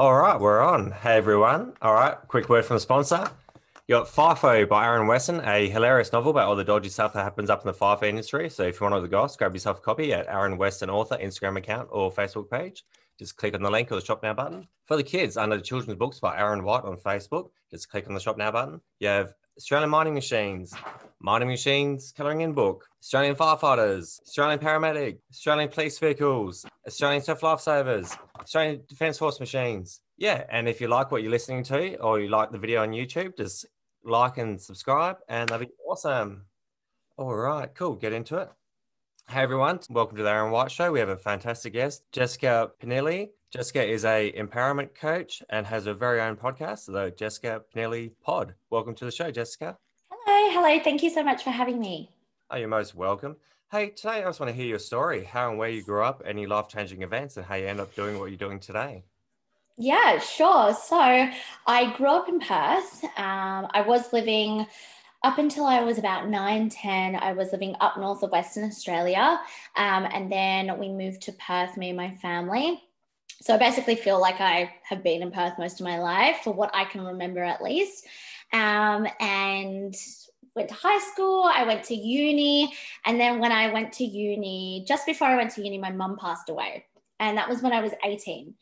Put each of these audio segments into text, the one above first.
All right, we're on. Hey everyone. All right, quick word from the sponsor. You got FIFO by Aaron Wesson, a hilarious novel about all the dodgy stuff that happens up in the FIFO industry. So if you want all the goss, grab yourself a copy at Aaron Weston author Instagram account or Facebook page. Just click on the link or the shop now button. For the kids, under the children's books by Aaron White on Facebook, just click on the shop now button. You have Australian mining machines, mining machines colouring in book, Australian firefighters, Australian paramedic, Australian police vehicles, Australian surf lifesavers, Australian Defence Force machines. Yeah, and if you like what you're listening to or you like the video on YouTube, just like and subscribe, and that'd be awesome. All right, cool. Get into it. Hey everyone, welcome to the Aaron White Show. We have a fantastic guest, Jessica Pinili. Jessica is a empowerment coach and has a very own podcast, the Jessica Pinili Pod. Welcome to the show, Jessica. Hello, hello. Thank you so much for having me. Oh, you're most welcome. Hey, today I just want to hear your story, how and where you grew up, any life changing events, and how you end up doing what you're doing today. Yeah, sure. So I grew up in Perth. Um, I was living up until I was about 9, 10, I was living up north of Western Australia. Um, and then we moved to Perth, me and my family so I basically feel like I have been in Perth most of my life, for what I can remember at least. Um, and went to high school, I went to uni. And then when I went to uni, just before I went to uni, my mum passed away. And that was when I was 18.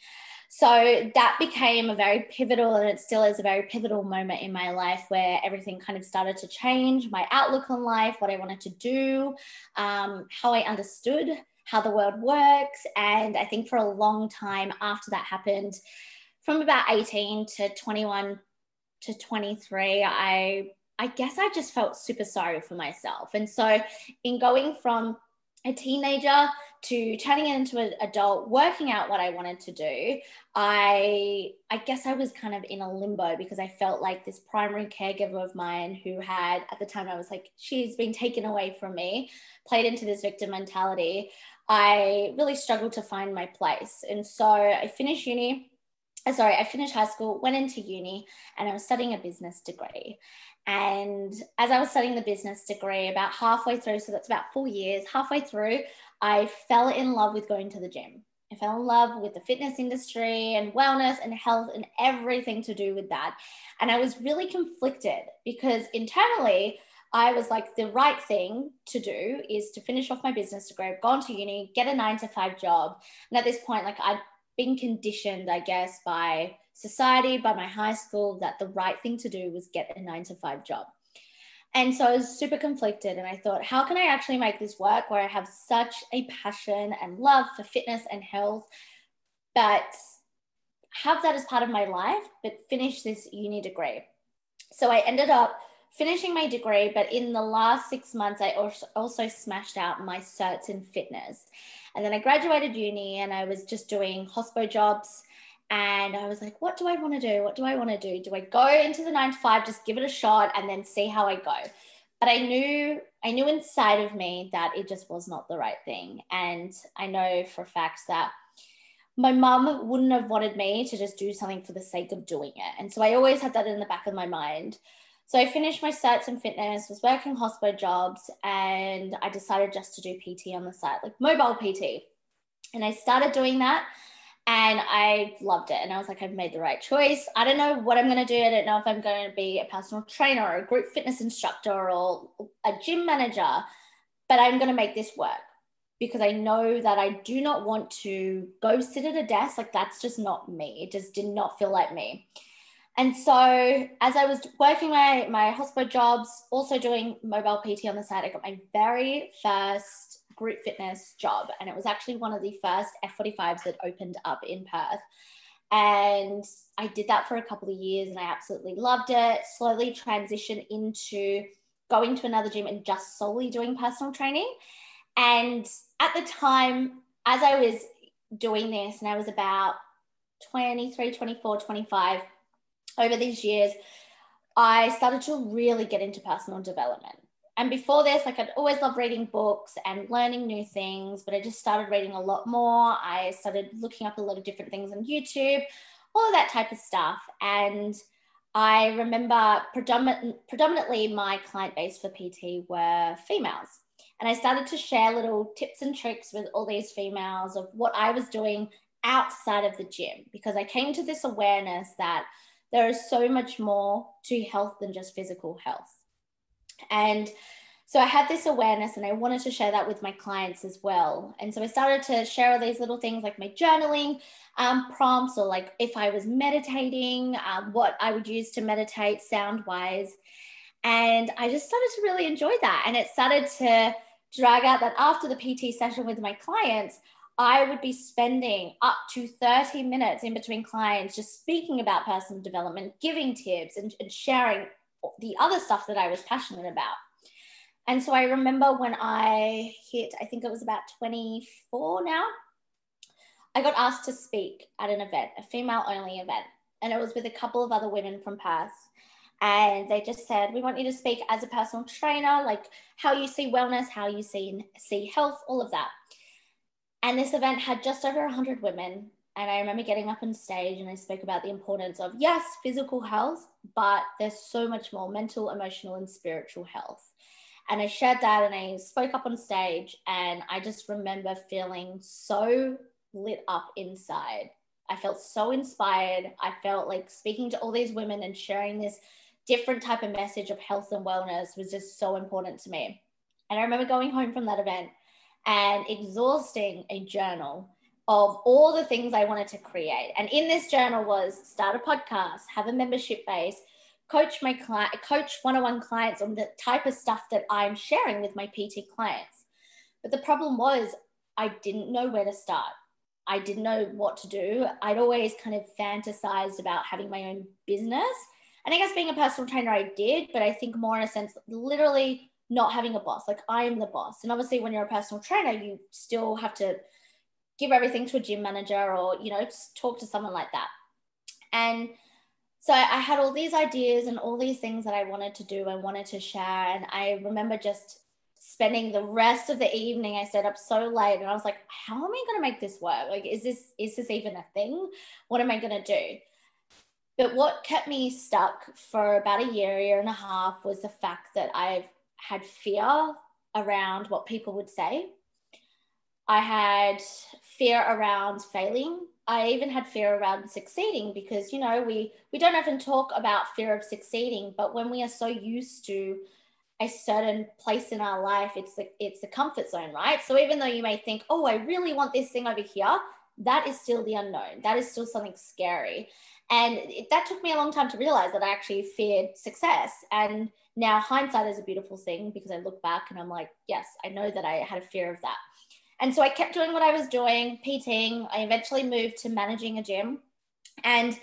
So that became a very pivotal, and it still is a very pivotal moment in my life where everything kind of started to change my outlook on life, what I wanted to do, um, how I understood how the world works. And I think for a long time after that happened, from about 18 to 21 to 23, I I guess I just felt super sorry for myself. And so in going from a teenager to turning into an adult working out what i wanted to do i i guess i was kind of in a limbo because i felt like this primary caregiver of mine who had at the time i was like she's been taken away from me played into this victim mentality. I really struggled to find my place. And so i finished uni uh, sorry i finished high school went into uni and i was studying a business degree and as I was studying the business degree, about halfway through, so that's about four years, halfway through, I fell in love with going to the gym. I fell in love with the fitness industry and wellness and health and everything to do with that. And I was really conflicted because internally, I was like, the right thing to do is to finish off my business degree, I've gone to uni, get a nine to five job. And at this point, like I'd been conditioned, I guess, by society, by my high school, that the right thing to do was get a nine to five job. And so I was super conflicted. And I thought, how can I actually make this work where I have such a passion and love for fitness and health, but have that as part of my life, but finish this uni degree? So I ended up finishing my degree, but in the last six months, I also smashed out my certs in fitness. And then I graduated uni and I was just doing hospo jobs and I was like, what do I want to do? What do I want to do? Do I go into the nine to five, just give it a shot and then see how I go? But I knew, I knew inside of me that it just was not the right thing. And I know for a fact that my mum wouldn't have wanted me to just do something for the sake of doing it. And so I always had that in the back of my mind. So I finished my certs in fitness, was working hospital jobs, and I decided just to do PT on the side, like mobile PT. And I started doing that and I loved it. And I was like, I've made the right choice. I don't know what I'm going to do. I don't know if I'm going to be a personal trainer or a group fitness instructor or a gym manager, but I'm going to make this work because I know that I do not want to go sit at a desk. Like, that's just not me. It just did not feel like me. And so, as I was working my, my hospital jobs, also doing mobile PT on the side, I got my very first group fitness job. And it was actually one of the first F45s that opened up in Perth. And I did that for a couple of years and I absolutely loved it. Slowly transitioned into going to another gym and just solely doing personal training. And at the time, as I was doing this, and I was about 23, 24, 25, over these years, I started to really get into personal development and before this, like I'd always loved reading books and learning new things, but I just started reading a lot more. I started looking up a lot of different things on YouTube, all of that type of stuff. And I remember predominant, predominantly my client base for PT were females. And I started to share little tips and tricks with all these females of what I was doing outside of the gym because I came to this awareness that there is so much more to health than just physical health. And so I had this awareness and I wanted to share that with my clients as well. And so I started to share all these little things like my journaling um, prompts or like if I was meditating, um, what I would use to meditate sound wise. And I just started to really enjoy that. And it started to drag out that after the PT session with my clients, I would be spending up to 30 minutes in between clients just speaking about personal development, giving tips, and, and sharing the other stuff that I was passionate about. And so I remember when I hit, I think it was about 24 now, I got asked to speak at an event, a female only event. And it was with a couple of other women from Perth. And they just said, We want you to speak as a personal trainer, like how you see wellness, how you see, see health, all of that. And this event had just over 100 women. And I remember getting up on stage and I spoke about the importance of, yes, physical health, but there's so much more mental, emotional, and spiritual health. And I shared that and I spoke up on stage. And I just remember feeling so lit up inside. I felt so inspired. I felt like speaking to all these women and sharing this different type of message of health and wellness was just so important to me. And I remember going home from that event and exhausting a journal of all the things I wanted to create. And in this journal was start a podcast, have a membership base, coach my client, coach one-on-one clients on the type of stuff that I'm sharing with my PT clients. But the problem was I didn't know where to start. I didn't know what to do. I'd always kind of fantasized about having my own business. And I guess being a personal trainer, I did, but I think more in a sense, literally not having a boss. Like I am the boss. And obviously, when you're a personal trainer, you still have to give everything to a gym manager or, you know, talk to someone like that. And so I had all these ideas and all these things that I wanted to do and wanted to share. And I remember just spending the rest of the evening. I stayed up so late and I was like, how am I going to make this work? Like, is this, is this even a thing? What am I going to do? But what kept me stuck for about a year, year and a half was the fact that I've had fear around what people would say. I had fear around failing. I even had fear around succeeding because you know we we don't often talk about fear of succeeding, but when we are so used to a certain place in our life, it's the it's the comfort zone, right? So even though you may think, oh, I really want this thing over here, that is still the unknown. That is still something scary. And it, that took me a long time to realize that I actually feared success. And now hindsight is a beautiful thing because I look back and I'm like, yes, I know that I had a fear of that. And so I kept doing what I was doing, PTing. I eventually moved to managing a gym. And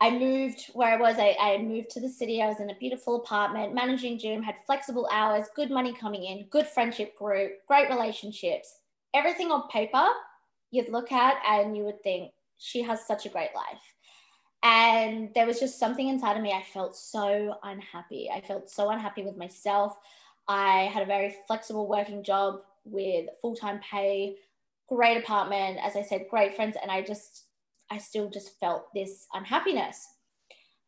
I moved where I was. I, I moved to the city. I was in a beautiful apartment, managing gym, had flexible hours, good money coming in, good friendship group, great relationships. Everything on paper you'd look at and you would think, she has such a great life. And there was just something inside of me. I felt so unhappy. I felt so unhappy with myself. I had a very flexible working job with full time pay, great apartment, as I said, great friends. And I just, I still just felt this unhappiness.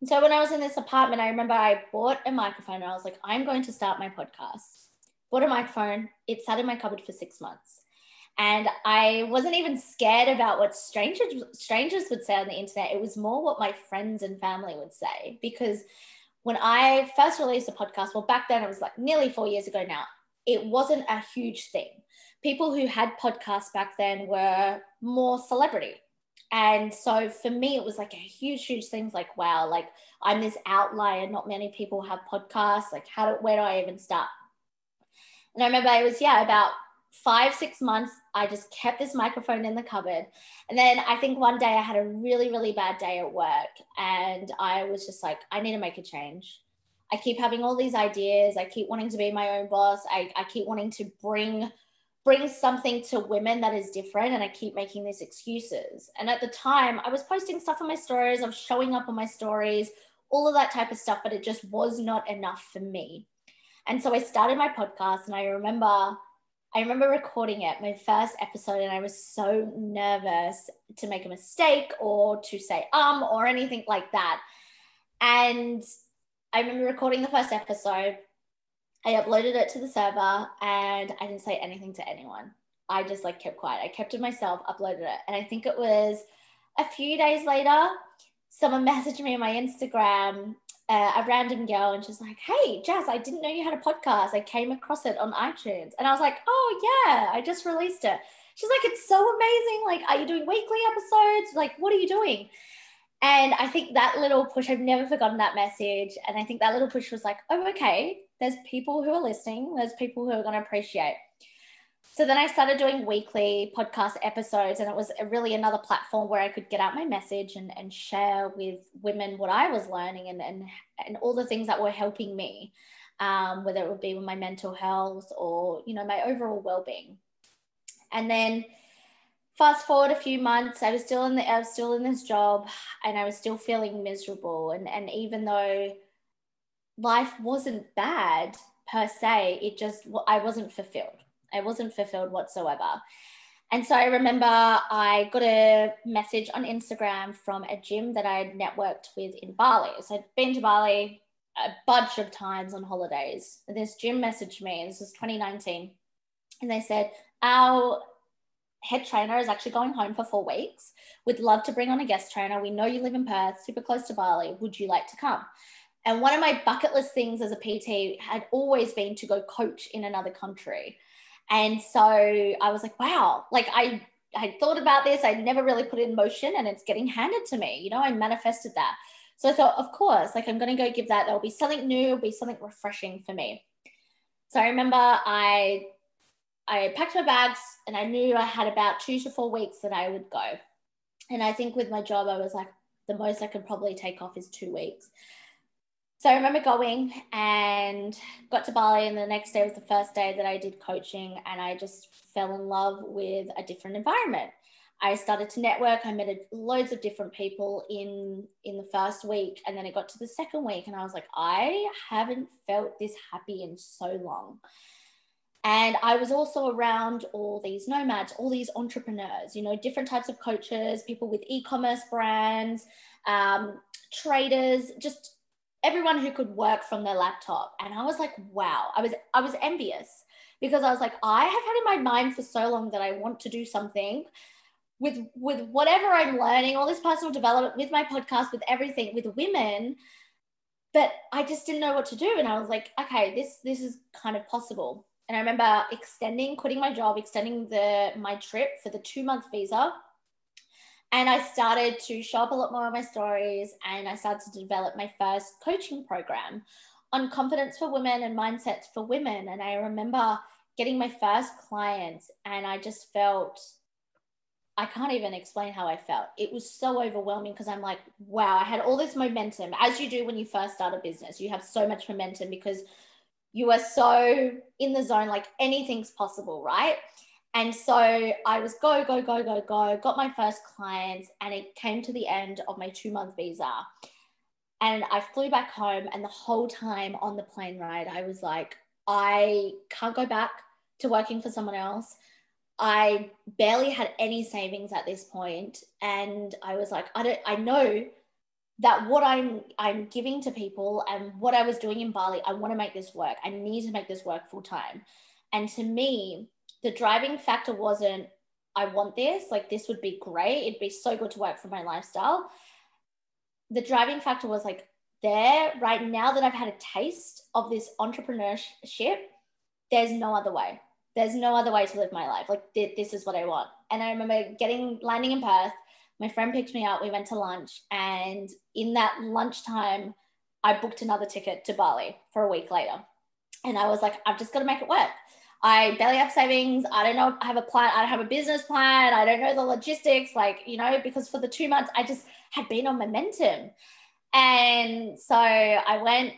And so when I was in this apartment, I remember I bought a microphone and I was like, I'm going to start my podcast. Bought a microphone. It sat in my cupboard for six months. And I wasn't even scared about what strangers strangers would say on the internet. It was more what my friends and family would say. Because when I first released a podcast, well, back then it was like nearly four years ago now, it wasn't a huge thing. People who had podcasts back then were more celebrity. And so for me, it was like a huge, huge thing. Like, wow, like I'm this outlier. Not many people have podcasts. Like, how do, where do I even start? And I remember it was, yeah, about five, six months, I just kept this microphone in the cupboard. And then I think one day I had a really, really bad day at work. And I was just like, I need to make a change. I keep having all these ideas. I keep wanting to be my own boss. I, I keep wanting to bring bring something to women that is different and I keep making these excuses. And at the time, I was posting stuff on my stories, I was showing up on my stories, all of that type of stuff, but it just was not enough for me. And so I started my podcast and I remember I remember recording it, my first episode, and I was so nervous to make a mistake or to say um or anything like that. And I remember recording the first episode. I uploaded it to the server and I didn't say anything to anyone. I just like kept quiet. I kept it myself, uploaded it. And I think it was a few days later, someone messaged me on my Instagram, uh, a random girl, and she's like, Hey, Jazz, I didn't know you had a podcast. I came across it on iTunes. And I was like, Oh, yeah, I just released it. She's like, It's so amazing. Like, are you doing weekly episodes? Like, what are you doing? And I think that little push, I've never forgotten that message. And I think that little push was like, oh, okay, there's people who are listening, there's people who are going to appreciate. So then I started doing weekly podcast episodes, and it was really another platform where I could get out my message and, and share with women what I was learning and, and, and all the things that were helping me, um, whether it would be with my mental health or, you know, my overall well-being. And then fast forward a few months, I was still in the, I was still in this job and I was still feeling miserable. And, and even though life wasn't bad per se, it just, I wasn't fulfilled. I wasn't fulfilled whatsoever. And so I remember I got a message on Instagram from a gym that I'd networked with in Bali. So I'd been to Bali a bunch of times on holidays. This gym messaged me, this was 2019, and they said, Our head trainer is actually going home for four weeks. We'd love to bring on a guest trainer. We know you live in Perth, super close to Bali. Would you like to come? And one of my bucket list things as a PT had always been to go coach in another country. And so I was like, wow, like I I thought about this, I never really put it in motion and it's getting handed to me. You know, I manifested that. So I thought, of course, like I'm going to go give that. There'll be something new, it'll be something refreshing for me. So I remember I I packed my bags and I knew I had about two to four weeks that I would go. And I think with my job, I was like, the most I could probably take off is two weeks. So I remember going and got to Bali, and the next day was the first day that I did coaching, and I just fell in love with a different environment. I started to network. I met loads of different people in in the first week, and then it got to the second week, and I was like, I haven't felt this happy in so long. And I was also around all these nomads, all these entrepreneurs, you know, different types of coaches, people with e commerce brands, um, traders, just everyone who could work from their laptop. And I was like, wow, I was, I was envious because I was like, I have had in my mind for so long that I want to do something with with whatever I'm learning, all this personal development, with my podcast, with everything, with women, but I just didn't know what to do. And I was like, okay, this this is kind of possible. And I remember extending, quitting my job, extending the my trip for the two month visa. And I started to show up a lot more on my stories and I started to develop my first coaching program on confidence for women and mindsets for women. And I remember getting my first clients and I just felt I can't even explain how I felt. It was so overwhelming because I'm like, wow, I had all this momentum, as you do when you first start a business. You have so much momentum because you are so in the zone, like anything's possible, right? And so I was go, go, go, go, go, got my first clients, and it came to the end of my two month visa. And I flew back home, and the whole time on the plane ride, I was like, I can't go back to working for someone else. I barely had any savings at this point, and I was like, I don't, I know that what I'm I'm giving to people and what I was doing in Bali, I want to make this work. I need to make this work full time. And to me, the driving factor wasn't I want this, like this would be great. It'd be so good to work for my lifestyle. The driving factor was like there right now that I've had a taste of this entrepreneurship, there's no other way. There's no other way to live my life. Like th- this is what I want. And I remember getting landing in Perth my friend picked me up. We went to lunch, and in that lunchtime, I booked another ticket to Bali for a week later. And I was like, I've just got to make it work. I barely have savings. I don't know. I have a plan. I don't have a business plan. I don't know the logistics, like, you know, because for the two months, I just had been on momentum. And so I went,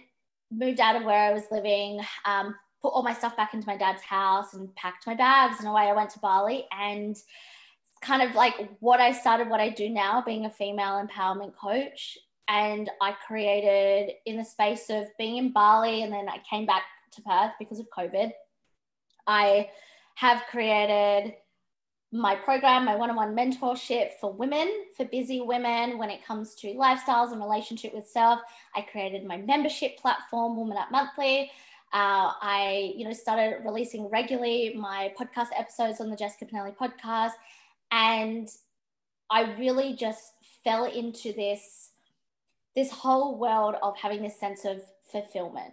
moved out of where I was living, um, put all my stuff back into my dad's house and packed my bags. And away I went to Bali. And kind of like what I started, what I do now, being a female empowerment coach. And I created in the space of being in Bali, and then I came back to Perth because of COVID. I have created my program, my one on one mentorship for women, for busy women when it comes to lifestyles and relationship with self. I created my membership platform, Woman Up Monthly. Uh, I, you know, started releasing regularly my podcast episodes on the Jessica Pinili podcast, and I really just fell into this this whole world of having this sense of fulfillment.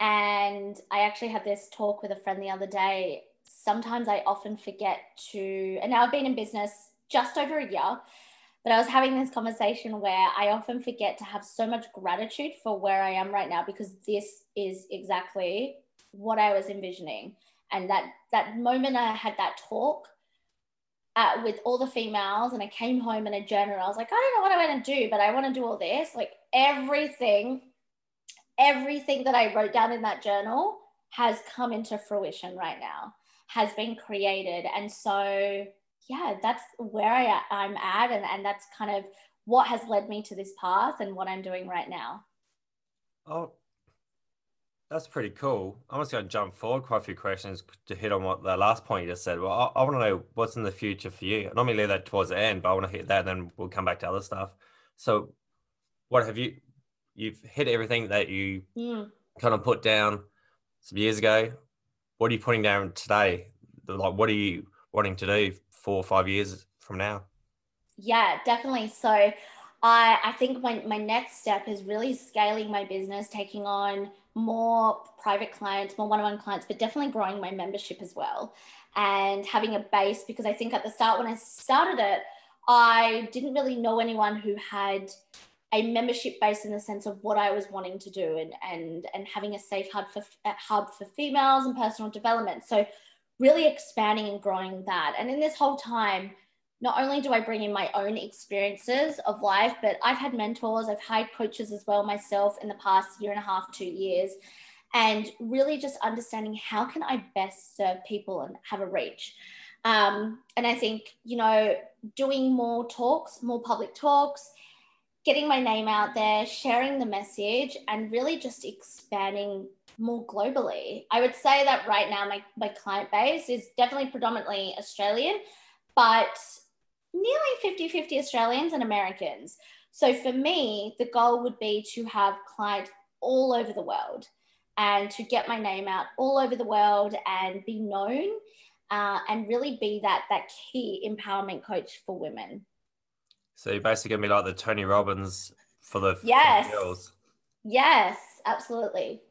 And I actually had this talk with a friend the other day. Sometimes I often forget to, and now I've been in business just over a year, but I was having this conversation where I often forget to have so much gratitude for where I am right now because this is exactly what I was envisioning. And that that moment I had that talk with all the females, and I came home in a journal. I was like, I don't know what I want to do, but I want to do all this. Like everything, everything that I wrote down in that journal has come into fruition right now, has been created, and so yeah, that's where I, I'm at. And, and that's kind of what has led me to this path and what I'm doing right now. Oh, that's pretty cool. I'm just going to jump forward quite a few questions to hit on what the last point you just said. Well, I, I want to know what's in the future for you. I normally leave that towards the end, but I want to hit that, and then we'll come back to other stuff. So, what have you? You've hit everything that you mm. kind of put down some years ago. What are you putting down today? Like, what are you wanting to do four or five years from now? Yeah, definitely. So I I think my, my next step is really scaling my business, taking on more private clients, more one-on-one clients, but definitely growing my membership as well. And having a base because I think at the start when I started it, I didn't really know anyone who had a membership base in the sense of what I was wanting to do and and and having a safe hub for hub for females and personal development. So really expanding and growing that. And in this whole time, not only do I bring in my own experiences of life, but I've had mentors, I've hired coaches as well myself in the past year and a half, two years, and really just understanding how can I best serve people and have a reach. Um, and I think, you know, doing more talks, more public talks, getting my name out there, sharing the message, and really just expanding more globally. I would say that right now my, my client base is definitely predominantly Australian, but nearly 50 50 Australians and Americans. So for me, the goal would be to have clients all over the world and to get my name out all over the world and be known uh, and really be that that key empowerment coach for women. So you're basically gonna be like the Tony Robbins for the yes, for the yes, absolutely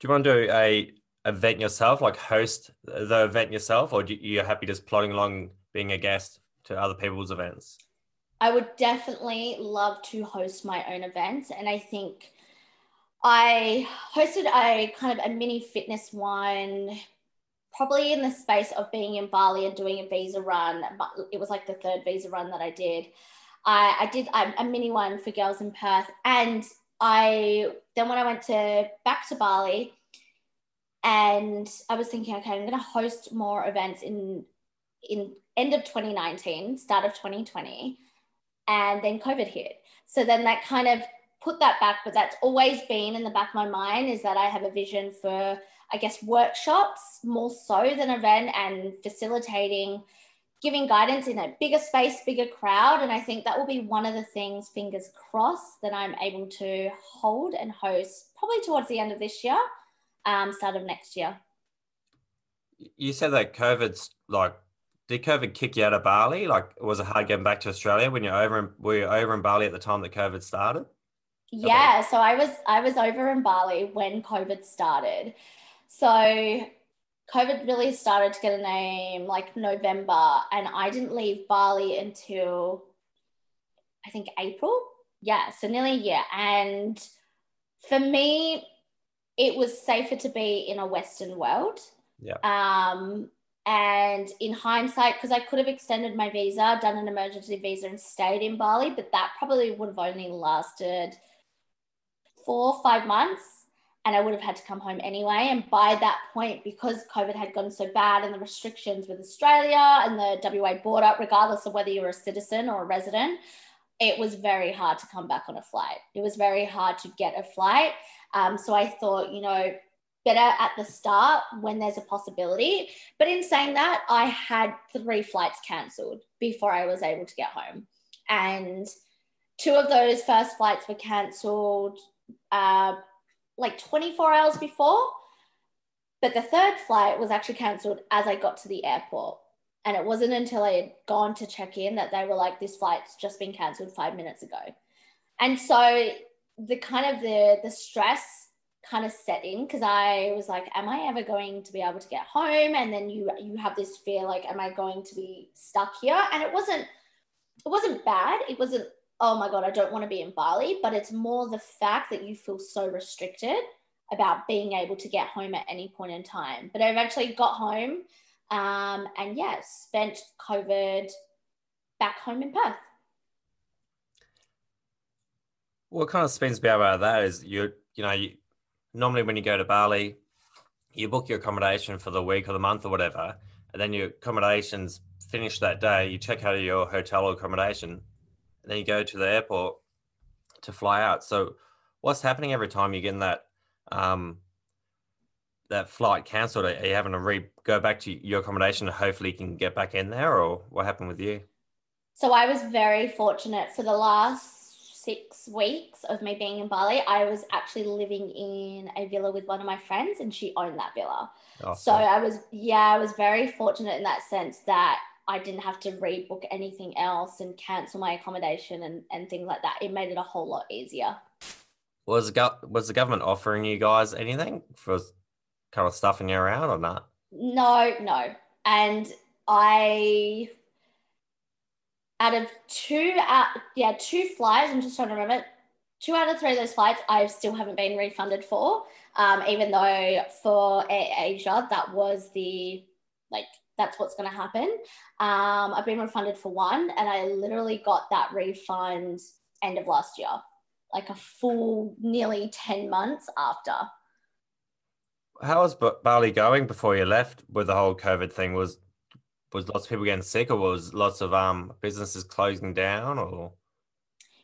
do you want to do a event yourself, like host the event yourself, or do you, are happy just plodding along being a guest to other people's events? I would definitely love to host my own events, and I think I hosted a kind of a mini fitness one, probably in the space of being in Bali and doing a visa run. But it was like the third visa run that I did. I, I did a, a mini one for girls in Perth, and I then when I went to back to Bali, and I was thinking, okay, I'm going to host more events in in end of 2019, start of 2020, and then COVID hit. So then that kind of put that back, but that's always been in the back of my mind is that I have a vision for, I guess, workshops more so than event and facilitating giving guidance in a bigger space, bigger crowd. And I think that will be one of the things, fingers crossed, that I'm able to hold and host probably towards the end of this year, um, start of next year. You said that COVID's like, did COVID kick you out of Bali? Like, was it hard getting back to Australia when you're over? In, were you over in Bali at the time that COVID started? Yeah, so I was I was over in Bali when COVID started. So COVID really started to get a name like November, and I didn't leave Bali until I think April. Yeah, so nearly a year. And for me, it was safer to be in a Western world. Yeah. Um, and in hindsight, because I could have extended my visa, done an emergency visa, and stayed in Bali, but that probably would have only lasted four five months and I would have had to come home anyway. And by that point, because COVID had gone so bad and the restrictions with Australia and the WA border, regardless of whether you're a citizen or a resident, it was very hard to come back on a flight. It was very hard to get a flight. Um, so I thought, you know, better at the start when there's a possibility. But in saying that, I had three flights cancelled before I was able to get home. And two of those first flights were cancelled uh, like 24 hours before. But the third flight was actually cancelled as I got to the airport. And it wasn't until I had gone to check in that they were like, this flight's just been cancelled five minutes ago. And so the kind of the the stress kind of set in because I was like, am I ever going to be able to get home? And then you you have this fear like, am I going to be stuck here? And it wasn't it wasn't bad. It wasn't, oh my God, I don't want to be in Bali, but it's more the fact that you feel so restricted about being able to get home at any point in time. But I eventually got home um, and yeah, spent COVID back home in Perth. What kind of spins me about that is you, you know, you, normally when you go to Bali, you book your accommodation for the week or the month or whatever, and then your accommodation's finished that day. You check out of your hotel or accommodation, and then you go to the airport to fly out. So, what's happening every time you get that um, that flight cancelled? Are you having to re go back to your accommodation and hopefully you can get back in there, or what happened with you? So I was very fortunate for the last six weeks of me being in Bali. I was actually living in a villa with one of my friends, and she owned that villa. Oh, so I was, yeah, I was very fortunate in that sense that I didn't have to rebook anything else and cancel my accommodation and, and things like that. It made it a whole lot easier. Was the, was the government offering you guys anything for kind of stuffing you around or not? No, no. And I, out of two, yeah, two flights, I'm just trying to remember, two out of three of those flights I still haven't been refunded for. Um, even though for Asia, that was the like that's what's going to happen. Um, I've been refunded for one, and I literally got that refund end of last year, like a full nearly 10 months after. How was Bali going before you left with the whole COVID thing? Was was lots of people getting sick, or was lots of um businesses closing down, or?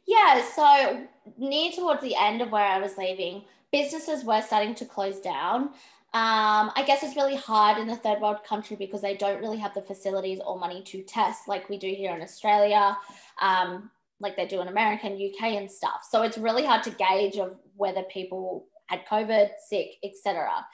Yeah, so near towards the end of where I was leaving, businesses were starting to close down. Um, I guess it's really hard in the third world country because they don't really have the facilities or money to test like we do here in Australia, um, like they do in America and UK and stuff. So it's really hard to gauge of whether people had COVID, sick, etc.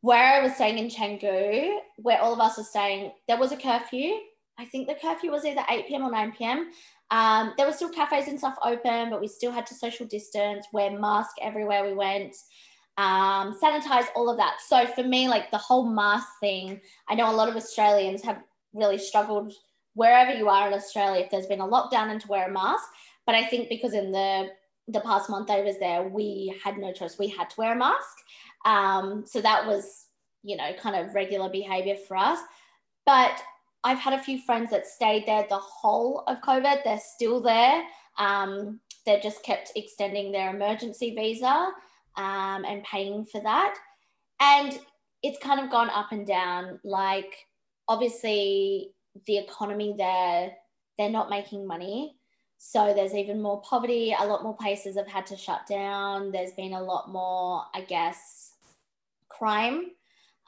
Where I was staying in Canggu, where all of us were staying, there was a curfew. I think the curfew was either 8 p.m. or 9 p.m. Um, there were still cafes and stuff open, but we still had to social distance, wear mask everywhere we went um, sanitize, all of that. So for me, like the whole mask thing, I know a lot of Australians have really struggled wherever you are in Australia if there's been a lockdown and to wear a mask. But I think because in the the past month I was there, we had no choice. We had to wear a mask. Um, so that was, you know, kind of regular behavior for us. But I've had a few friends that stayed there the whole of COVID. They're still there. Um, they just kept extending their emergency visa um, and paying for that. And it's kind of gone up and down. Like, obviously, the economy there, they're not making money. So there's even more poverty. A lot more places have had to shut down. There's been a lot more, I guess, crime.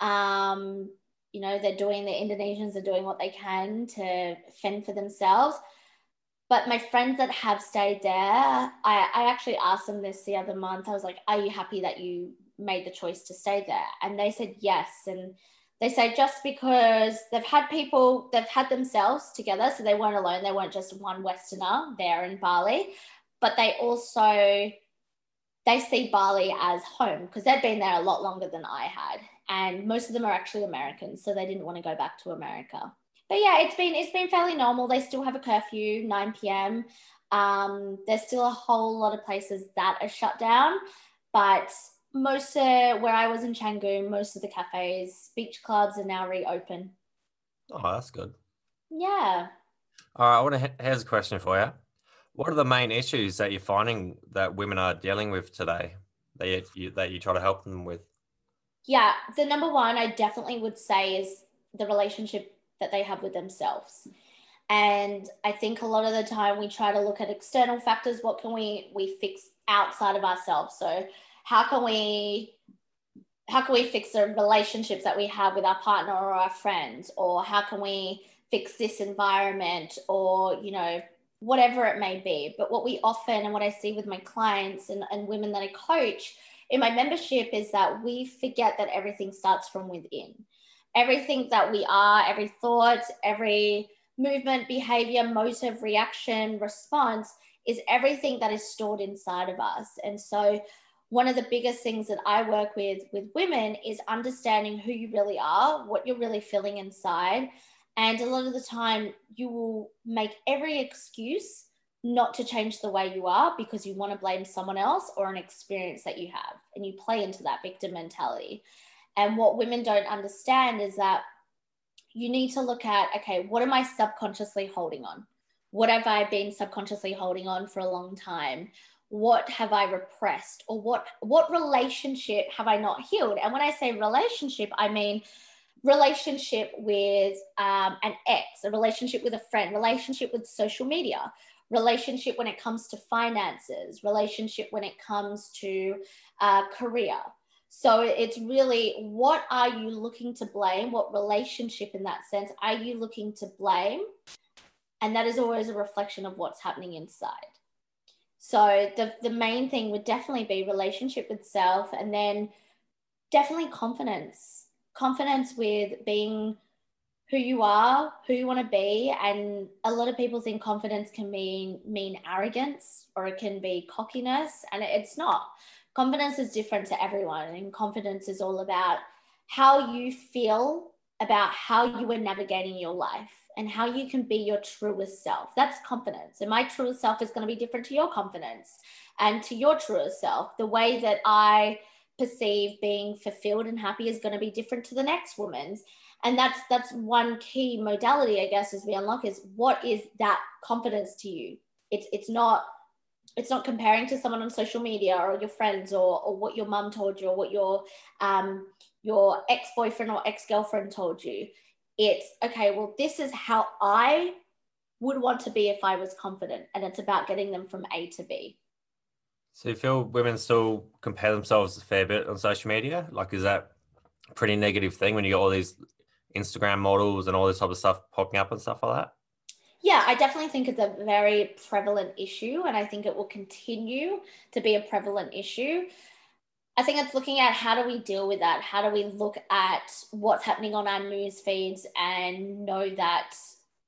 Um, you know, they're doing, the Indonesians are doing what they can to fend for themselves. But my friends that have stayed there, I, I actually asked them this the other month. I was like, Are you happy that you made the choice to stay there? And they said yes. And they say just because they've had people, they've had themselves together, so they weren't alone. They weren't just one Westerner there in Bali, but they also they see Bali as home because they'd been there a lot longer than I had, and most of them are actually Americans, so they didn't want to go back to America but yeah, it's been it's been fairly normal. They still have a curfew, 9 p.m. Um, there's still a whole lot of places that are shut down, but most of where I was in Canggu, most of the cafes, beach clubs are now reopen. Oh, that's good. Yeah. All right, I want to here's a question for you. What are the main issues that you're finding that women are dealing with today that you, that you try to help them with? Yeah, the number one I definitely would say is the relationship that they have with themselves. And I think a lot of the time we try to look at external factors. What can we we fix outside of ourselves? So how can we how can we fix the relationships that we have with our partner or our friends? Or how can we fix this environment or, you know, whatever it may be. But what we often and what I see with my clients and, and women that I coach in my membership is that we forget that everything starts from within. Everything that we are, every thought, every movement, behavior, motive, reaction, response is everything that is stored inside of us. And so one of the biggest things that I work with with women is understanding who you really are, what you're really feeling inside. And a lot of the time you will make every excuse not to change the way you are because you want to blame someone else or an experience that you have and you play into that victim mentality. And what women don't understand is that you need to look at okay, what am I subconsciously holding on? What have I been subconsciously holding on for a long time? What have I repressed or what what relationship have I not healed? And when I say relationship, I mean relationship with um, an ex, a relationship with a friend, relationship with social media, relationship when it comes to finances, relationship when it comes to uh, career. So it's really what are you looking to blame? What relationship in that sense are you looking to blame? And that is always a reflection of what's happening inside. So the, the main thing would definitely be relationship with self and then definitely confidence. Confidence with being who you are, who you want to be. And a lot of people think confidence can mean mean arrogance or it can be cockiness. And it's not. Confidence is different to everyone. And confidence is all about how you feel about how you are navigating your life and how you can be your truest self. That's confidence. And my truest self is going to be different to your confidence and to your truest self. The way that I perceive being fulfilled and happy is going to be different to the next woman's. And that's that's one key modality i guess as we unlock is what is that confidence to you? It's it's not it's not comparing to someone on social media or your friends or, or what your mum told you or what your um your ex-boyfriend or ex-girlfriend told you. It's okay well this is how i would want to be if i was confident and it's about getting them from a to b so you feel women still compare themselves a fair bit on social media like is that a pretty negative thing when you get all these Instagram models and all this type of stuff popping up and stuff like that? Yeah, I definitely think it's a very prevalent issue, and I think it will continue to be a prevalent issue. I think it's looking at how do we deal with that? How do we look at what's happening on our news feeds and know that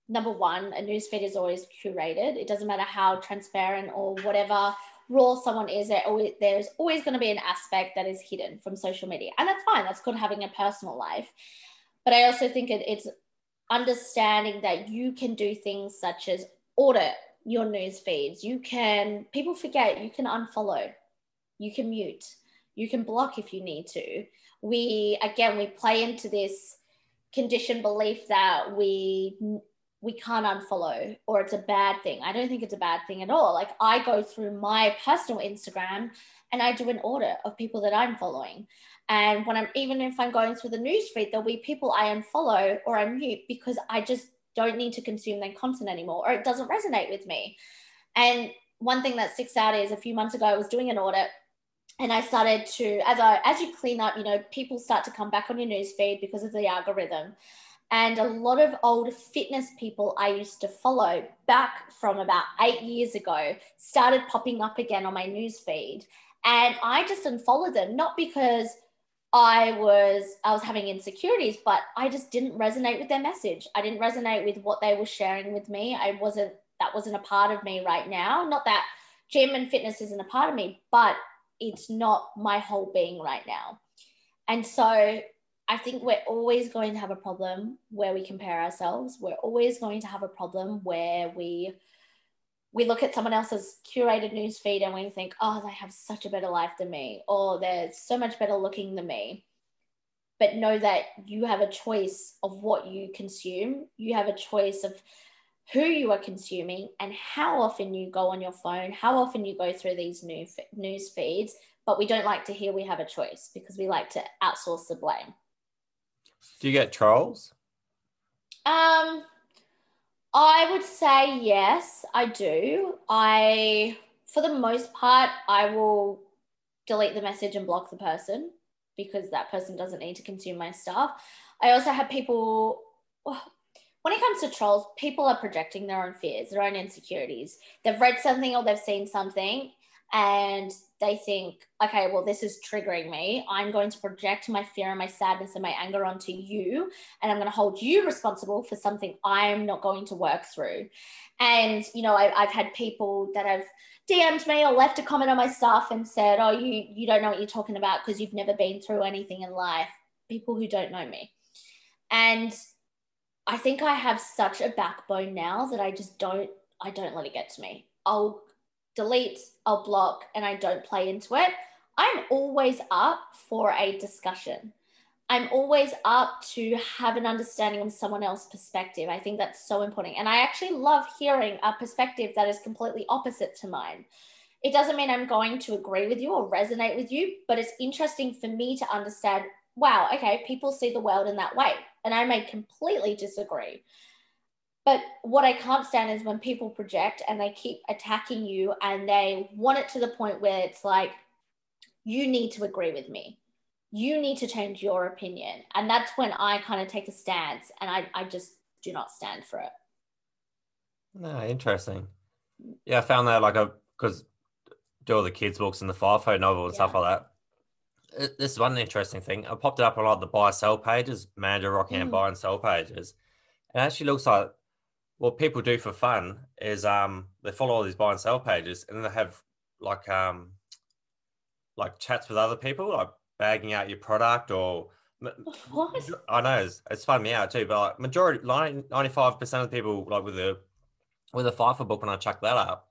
number one, a news feed is always curated. It doesn't matter how transparent or whatever raw someone is, there always, there's always going to be an aspect that is hidden from social media. And that's fine. That's called having a personal life. But I also think it, it's understanding that you can do things such as audit your news feeds. You can, people forget, you can unfollow, you can mute, you can block if you need to. We, again, we play into this conditioned belief that we we can't unfollow or it's a bad thing. I don't think it's a bad thing at all. Like I go through my personal Instagram and I do an audit of people that I'm following. And when I'm even if I'm going through the newsfeed, there'll be people I unfollow or I mute because I just don't need to consume their content anymore or it doesn't resonate with me. And one thing that sticks out is a few months ago I was doing an audit and I started to as I as you clean up, you know, people start to come back on your newsfeed because of the algorithm. And a lot of old fitness people I used to follow back from about eight years ago started popping up again on my newsfeed. And I just unfollowed them, not because I was I was having insecurities, but I just didn't resonate with their message. I didn't resonate with what they were sharing with me. I wasn't that wasn't a part of me right now. Not that gym and fitness isn't a part of me, but it's not my whole being right now. And so I think we're always going to have a problem where we compare ourselves. We're always going to have a problem where we we look at someone else's curated news feed and we think, oh, they have such a better life than me, or they're so much better looking than me. But know that you have a choice of what you consume. You have a choice of who you are consuming and how often you go on your phone, how often you go through these new news feeds. But we don't like to hear we have a choice because we like to outsource the blame. Do you get trolls? Um, I would say yes, I do. I, for the most part, I will delete the message and block the person because that person doesn't need to consume my stuff. I also have people, when it comes to trolls, people are projecting their own fears, their own insecurities. They've read something or they've seen something and they think, okay, well, this is triggering me. I'm going to project my fear and my sadness and my anger onto you, and I'm going to hold you responsible for something I'm not going to work through. And, you know, I, have had people that have DM'd me or left a comment on my stuff and said, oh, you, you don't know what you're talking about because you've never been through anything in life. People who don't know me. And I think I have such a backbone now that I just don't, I don't let it get to me. I'll delete, I'll block, and I don't play into it. I'm always up for a discussion. I'm always up to have an understanding of someone else's perspective. I think that's so important. And I actually love hearing a perspective that is completely opposite to mine. It doesn't mean I'm going to agree with you or resonate with you, but it's interesting for me to understand wow, okay, people see the world in that way. And I may completely disagree. But what I can't stand is when people project and they keep attacking you and they want it to the point where it's like, you need to agree with me. You need to change your opinion. And that's when I kind of take a stance and I, I just do not stand for it. No, interesting. Yeah, I found that like a because do all the kids' books and the FIFO novel and yeah. stuff like that. This is one interesting thing. I popped it up on like the buy sell pages, Mandurah Rockingham mm. buy and sell pages. It actually looks like what people do for fun is um they follow all these buy and sell pages and then they have like um like chats with other people like bagging out your product or what? I know it's, it's fun me out too, but like majority 95 percent of the people like with the with a FIFO book when I chuck that up,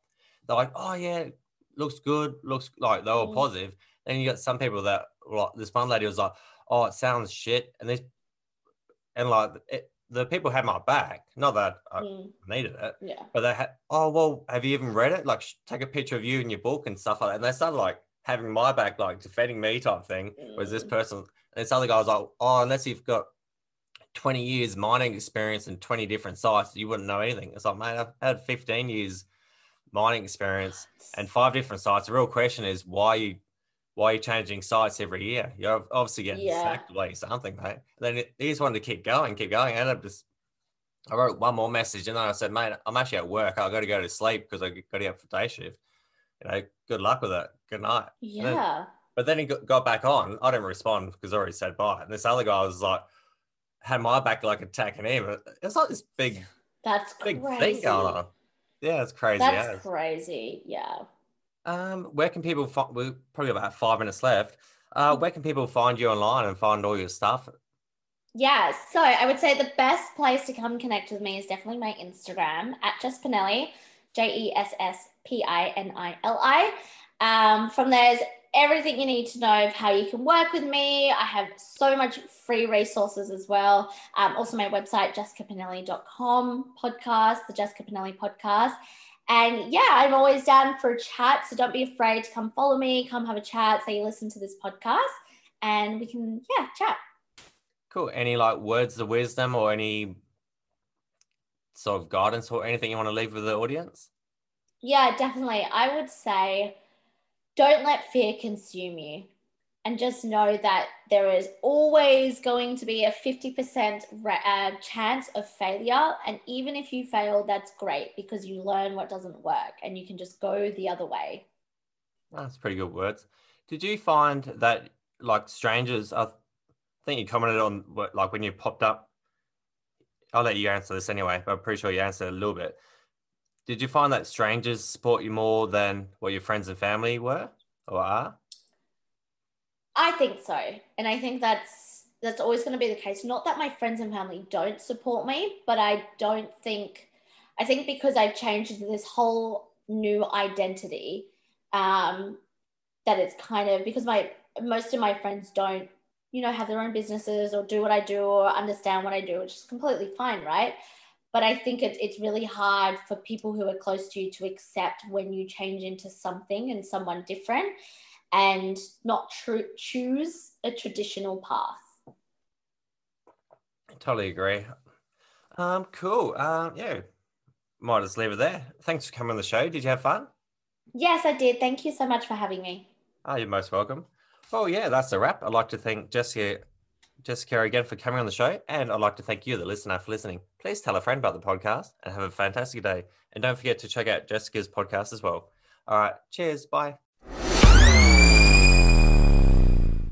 they're like, oh yeah, looks good, looks like they were mm. positive. Then you got some people that like this one lady was like, oh, it sounds shit, and this and like it, the people had my back. Not that I mm. needed it, yeah. But they had, oh well, have you even read it? Like, take a picture of you in your book and stuff like that. And they started like having my back, like defending me type thing. Mm. Was this person? And this other guy was like, oh, unless you've got 20 years mining experience and 20 different sites, you wouldn't know anything. It's like, man, I've had 15 years mining experience and five different sites. The real question is why you why are you changing sites every year? You're obviously getting yeah. sacked by something, mate. And then he just wanted to keep going, keep going. And I just, I wrote one more message and then I said, mate, I'm actually at work. I've got to go to sleep because I got to get for day shift. You know, good luck with it. Good night. Yeah. Then, but then he got, back on. I didn't respond because I already said bye. And this other guy was like, had my back like attacking him. It's like this big, that's big crazy. thing going on. Yeah, it's crazy. That's crazy. Yeah. Um, where can people find? We're probably about five minutes left. Uh, where can people find you online and find all your stuff? Yeah, so I would say the best place to come connect with me is definitely my Instagram at Jess Pinili, J E S S P I N I L I. Um, from there's everything you need to know of how you can work with me. I have so much free resources as well. Um, also, my website, jessicapinili.com podcast, the Jessica Pinili podcast. And yeah, I'm always down for a chat. So don't be afraid to come follow me, come have a chat, say you listen to this podcast, and we can, yeah, chat. Cool. Any like words of wisdom or any sort of guidance or anything you want to leave with the audience? Yeah, definitely. I would say don't let fear consume you and just know that there is always going to be a 50% uh, chance of failure. And even if you fail, that's great because you learn what doesn't work and you can just go the other way. That's pretty good words. Did you find that like strangers, I think you commented on like when you popped up, I'll let you answer this anyway, but I'm pretty sure you answered a little bit. Did you find that strangers support you more than what your friends and family were or are? I think so. And I think that's that's always going to be the case. Not that my friends and family don't support me, but I don't think I think because I've changed into this whole new identity, um, that it's kind of because my most of my friends don't, you know, have their own businesses or do what I do or understand what I do, which is completely fine, right? But I think it's it's really hard for people who are close to you to accept when you change into something and someone different and not tr- choose a traditional path. I Totally agree. Um, cool. Um, yeah, might just leave it there. Thanks for coming on the show. Did you have fun? Yes, I did. Thank you so much for having me. Oh, you're most welcome. Well, yeah, that's a wrap. I'd like to thank Jessica, Jessica again for coming on the show, and I'd like to thank you, the listener, for listening. Please tell a friend about the podcast and have a fantastic day. And don't forget to check out Jessica's podcast as well. All right, cheers. Bye.